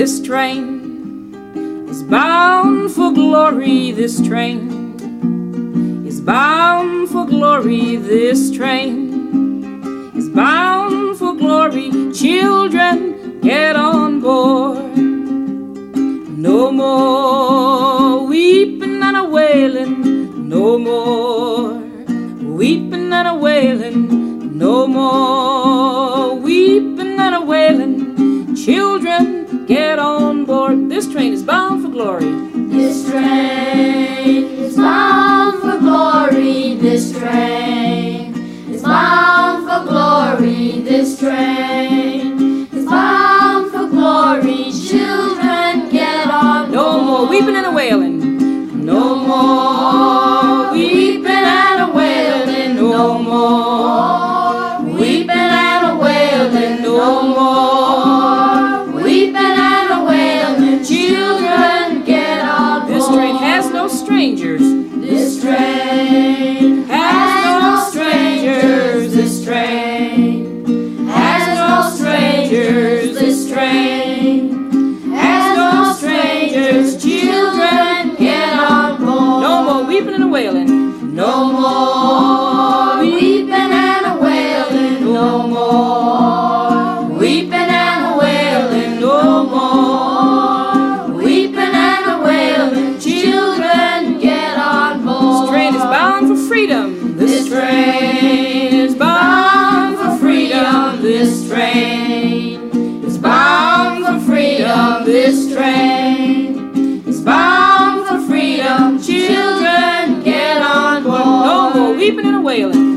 This train is bound for glory. This train is bound for glory. This train is bound for glory. Children, get on board. No more weeping and a wailing. No more weeping and a wailing. No more weeping and a wailing. Children, Get on board. This train is bound for glory. This train is bound for glory. This train is bound for glory. This train is bound for glory. Children, get on. No more weeping and wailing. No more. strangers. This stranger. Whalen.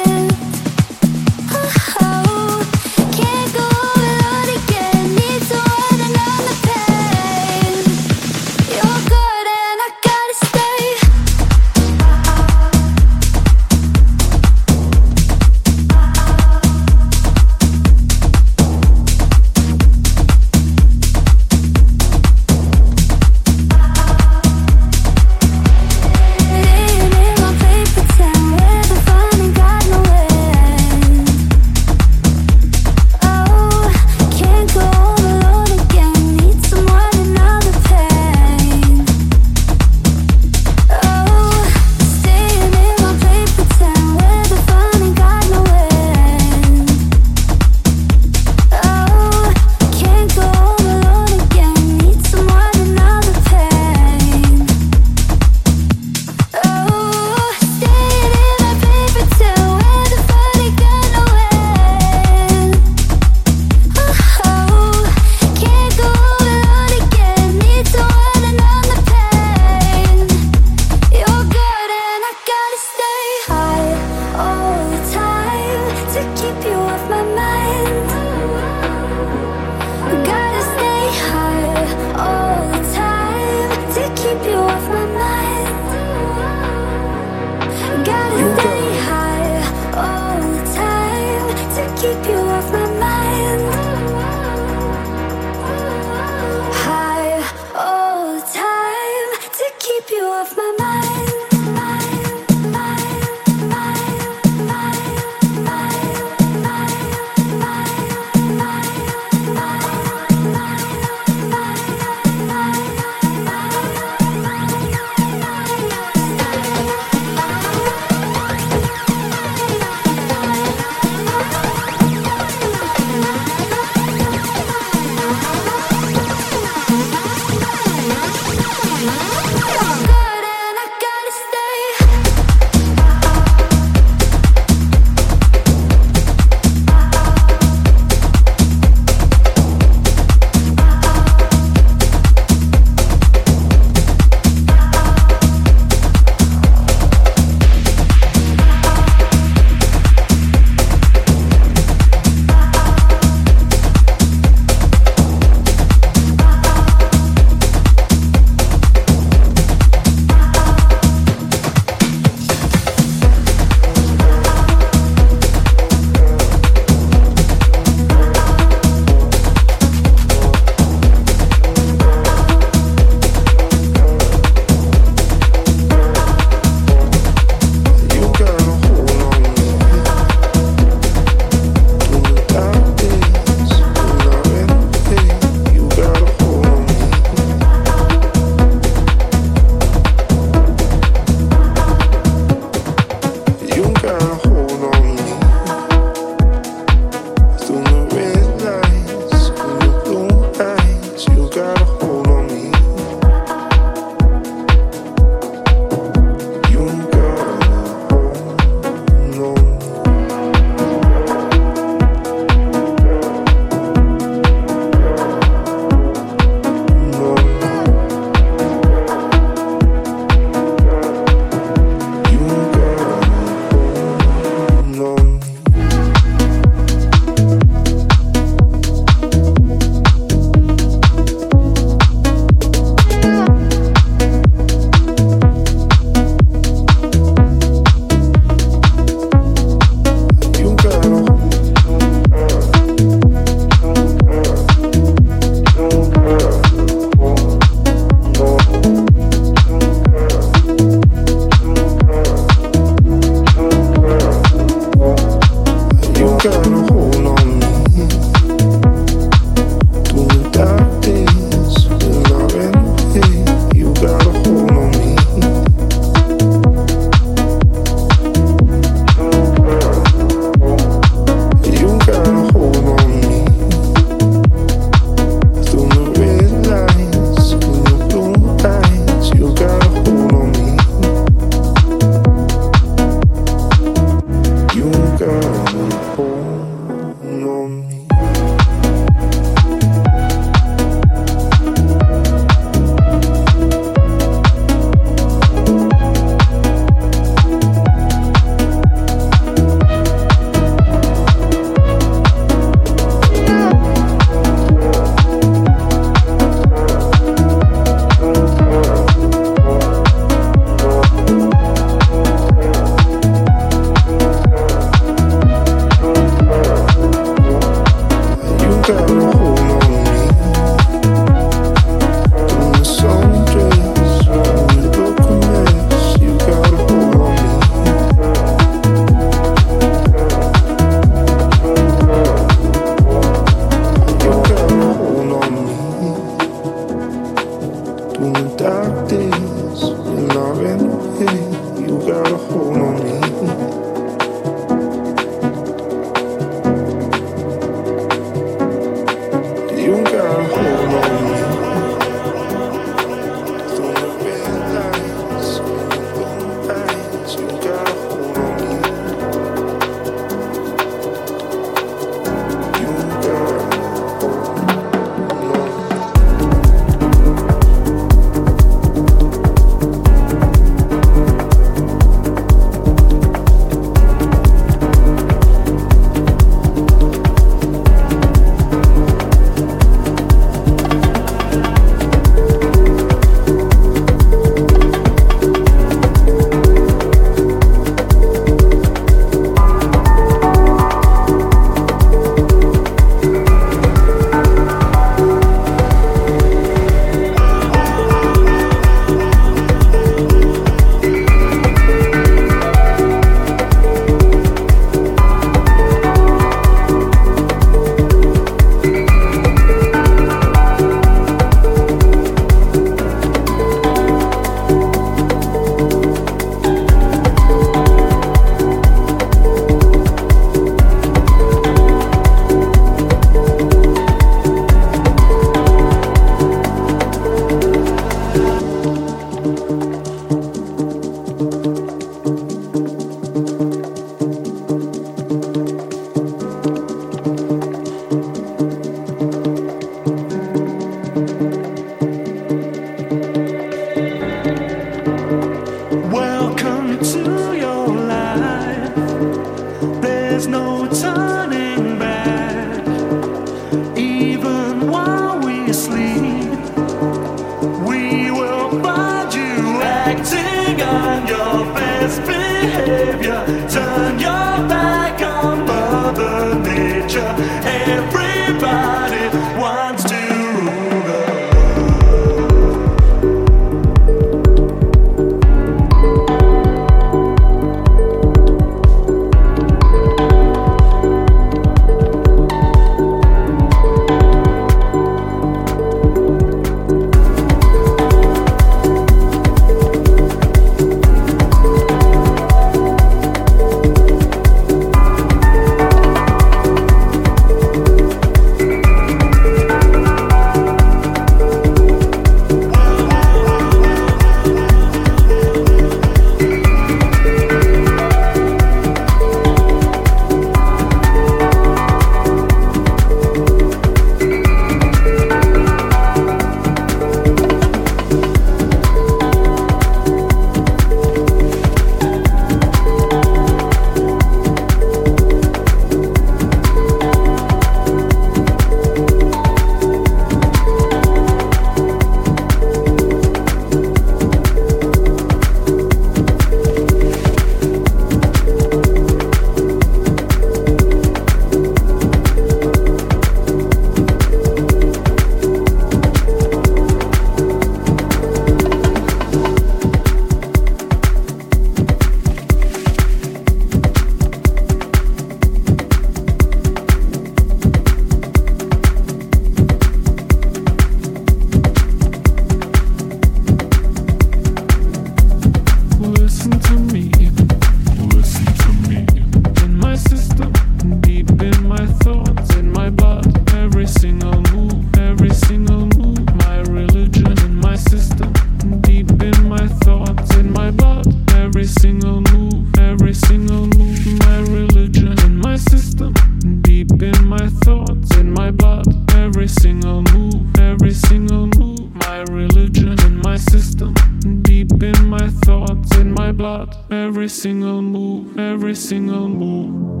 my thoughts in my blood. Every single move, every single move.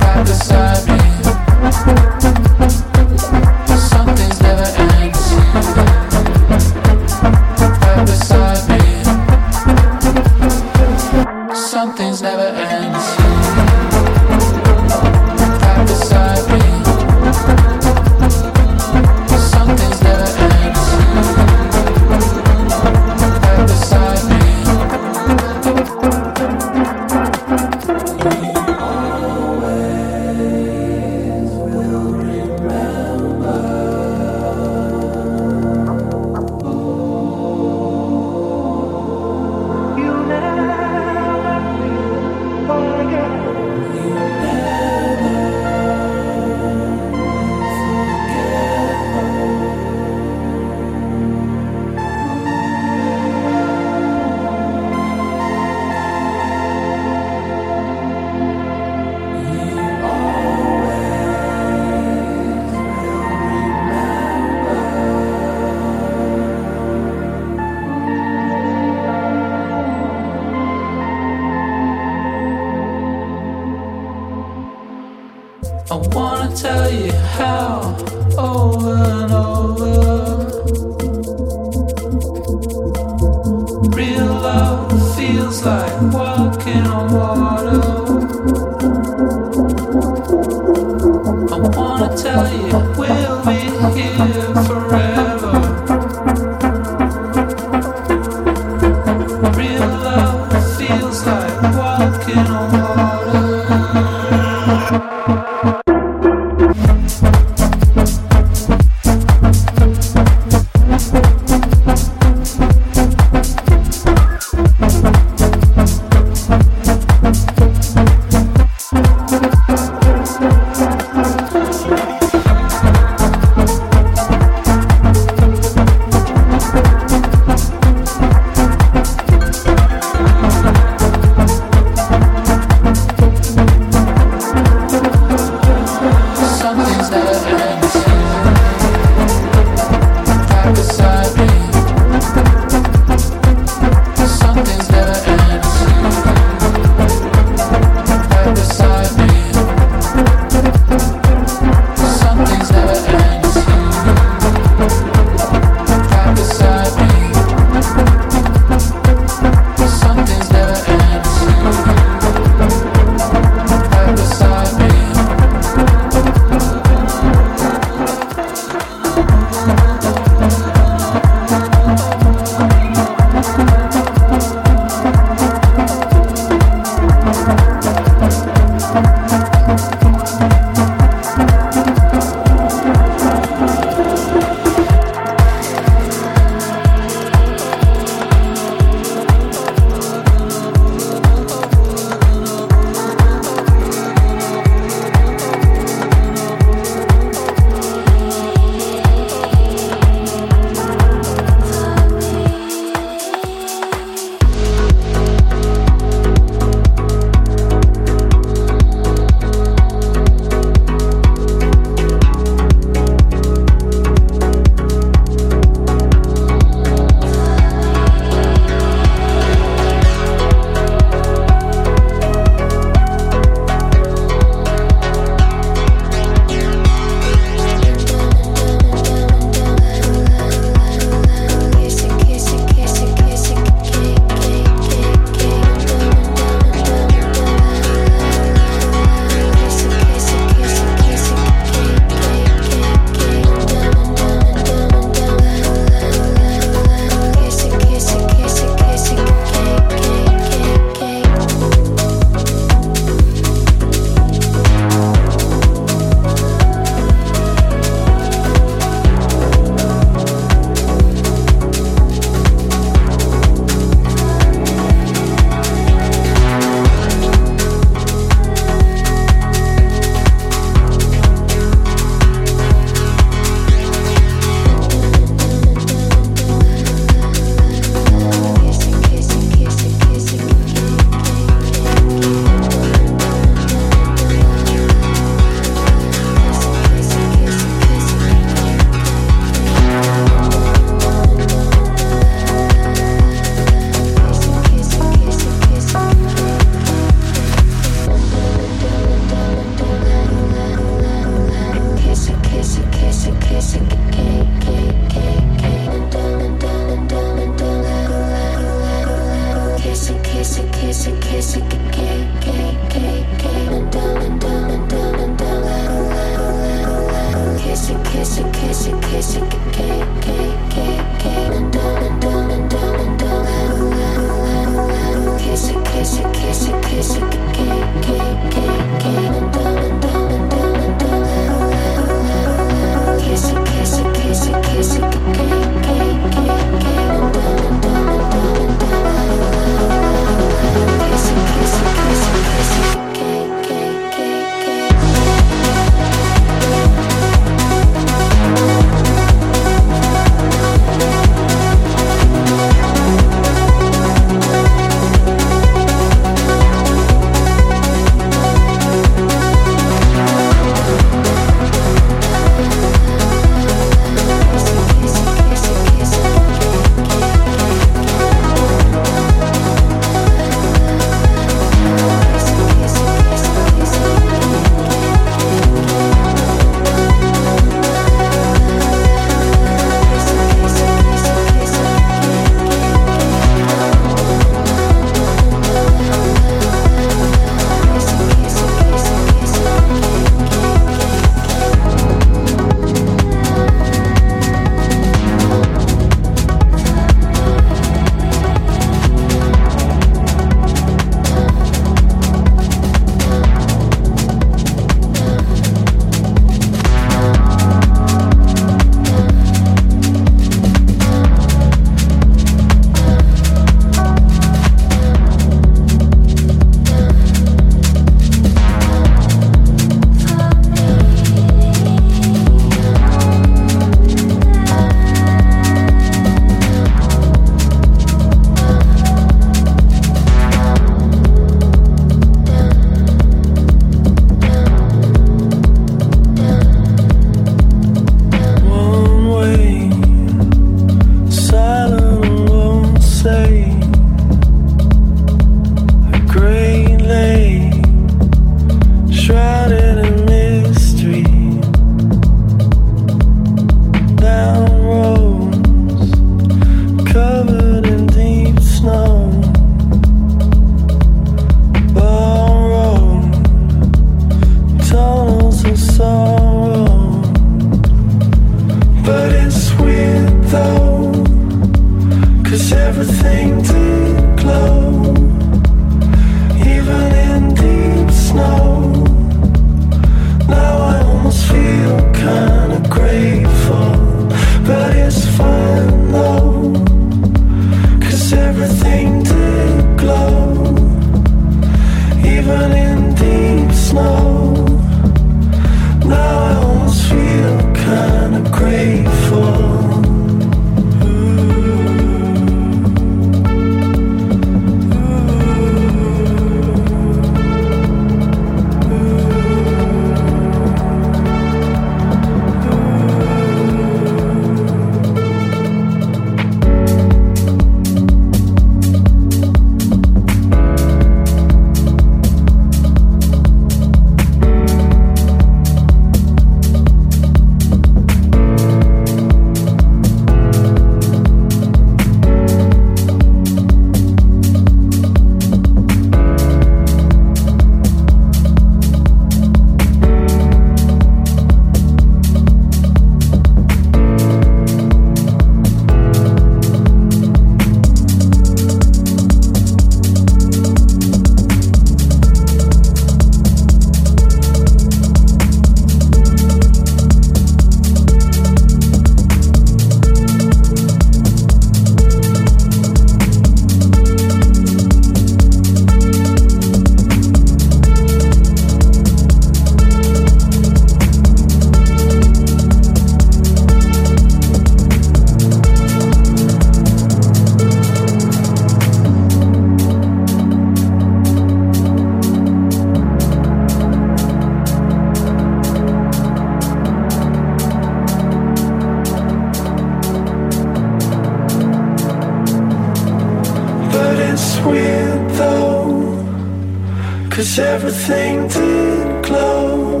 Cause everything did glow,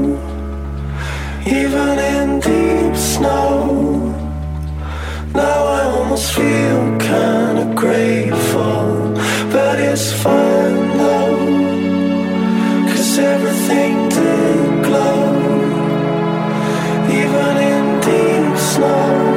even in deep snow. Now I almost feel kinda grateful, but it's fine though. Cause everything did glow, even in deep snow.